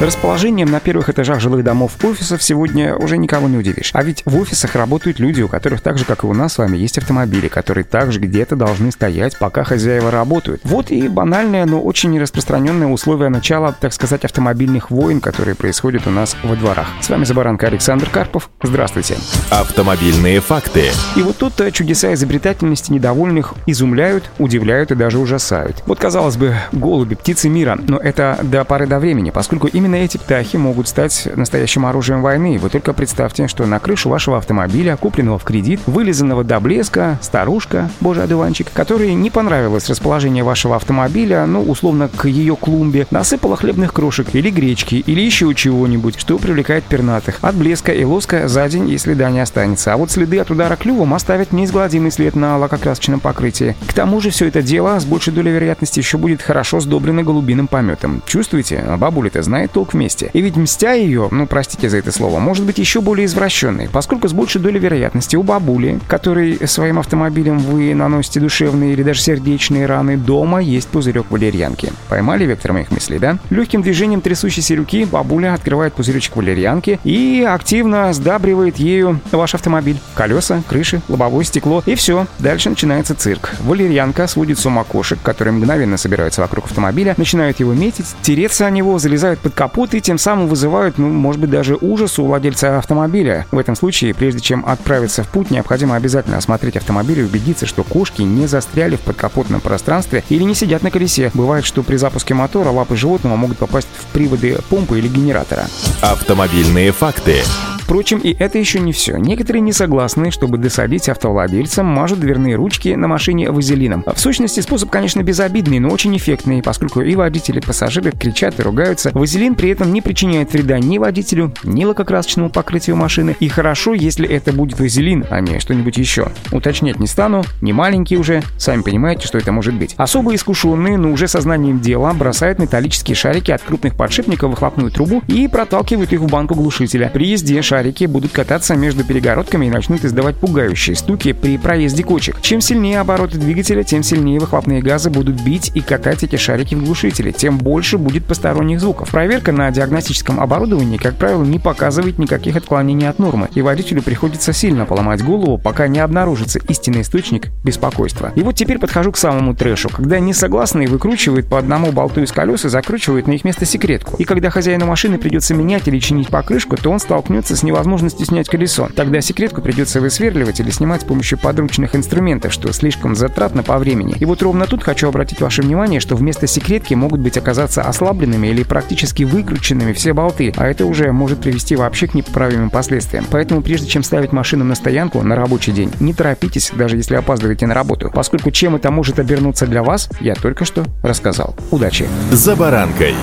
Расположением на первых этажах жилых домов офисов сегодня уже никого не удивишь. А ведь в офисах работают люди, у которых так же, как и у нас с вами, есть автомобили, которые также где-то должны стоять, пока хозяева работают. Вот и банальное, но очень распространенное условие начала, так сказать, автомобильных войн, которые происходят у нас во дворах. С вами Забаранка Александр Карпов. Здравствуйте. Автомобильные факты. И вот тут э, чудеса изобретательности недовольных изумляют, удивляют и даже ужасают. Вот, казалось бы, голуби, птицы мира, но это до поры до времени, поскольку именно Именно эти птахи могут стать настоящим оружием войны. Вы только представьте, что на крышу вашего автомобиля, купленного в кредит, вылизанного до блеска, старушка, боже одуванчик, которой не понравилось расположение вашего автомобиля, ну, условно, к ее клумбе, насыпала хлебных крошек или гречки, или еще чего-нибудь, что привлекает пернатых. От блеска и лоска за день и следа не останется. А вот следы от удара клювом оставят неизгладимый след на лакокрасочном покрытии. К тому же все это дело с большей долей вероятности еще будет хорошо сдоблено голубиным пометом. Чувствуете? А бабуля-то знает толк вместе. И ведь мстя ее, ну простите за это слово, может быть еще более извращенной, поскольку с большей долей вероятности у бабули, которой своим автомобилем вы наносите душевные или даже сердечные раны, дома есть пузырек валерьянки. Поймали вектор моих мыслей, да? Легким движением трясущейся руки бабуля открывает пузыречек валерьянки и активно сдабривает ею ваш автомобиль. Колеса, крыши, лобовое стекло и все. Дальше начинается цирк. Валерьянка сводит с ума кошек, которые мгновенно собираются вокруг автомобиля, начинают его метить, тереться о него, залезают под капот капот и тем самым вызывают, ну, может быть, даже ужас у владельца автомобиля. В этом случае, прежде чем отправиться в путь, необходимо обязательно осмотреть автомобиль и убедиться, что кошки не застряли в подкапотном пространстве или не сидят на колесе. Бывает, что при запуске мотора лапы животного могут попасть в приводы помпы или генератора. Автомобильные факты. Впрочем, и это еще не все. Некоторые не согласны, чтобы досадить автовладельцам, мажут дверные ручки на машине вазелином. В сущности, способ, конечно, безобидный, но очень эффектный, поскольку и водители, и пассажиры кричат и ругаются. Вазелин при этом не причиняет вреда ни водителю, ни лакокрасочному покрытию машины. И хорошо, если это будет вазелин, а не что-нибудь еще. Уточнять не стану, не маленький уже, сами понимаете, что это может быть. Особо искушенные, но уже сознанием дела, бросают металлические шарики от крупных подшипников в выхлопную трубу и проталкивают их в банку глушителя. При езде шарики шарики будут кататься между перегородками и начнут издавать пугающие стуки при проезде кочек. Чем сильнее обороты двигателя, тем сильнее выхлопные газы будут бить и катать эти шарики в глушителе, тем больше будет посторонних звуков. Проверка на диагностическом оборудовании, как правило, не показывает никаких отклонений от нормы, и водителю приходится сильно поломать голову, пока не обнаружится истинный источник беспокойства. И вот теперь подхожу к самому трэшу, когда несогласные выкручивают по одному болту из колес и закручивают на их место секретку. И когда хозяину машины придется менять или чинить покрышку, то он столкнется с невозможности снять колесо. Тогда секретку придется высверливать или снимать с помощью подручных инструментов, что слишком затратно по времени. И вот ровно тут хочу обратить ваше внимание, что вместо секретки могут быть оказаться ослабленными или практически выкрученными все болты, а это уже может привести вообще к непоправимым последствиям. Поэтому прежде чем ставить машину на стоянку на рабочий день, не торопитесь, даже если опаздываете на работу, поскольку чем это может обернуться для вас, я только что рассказал. Удачи! За баранкой!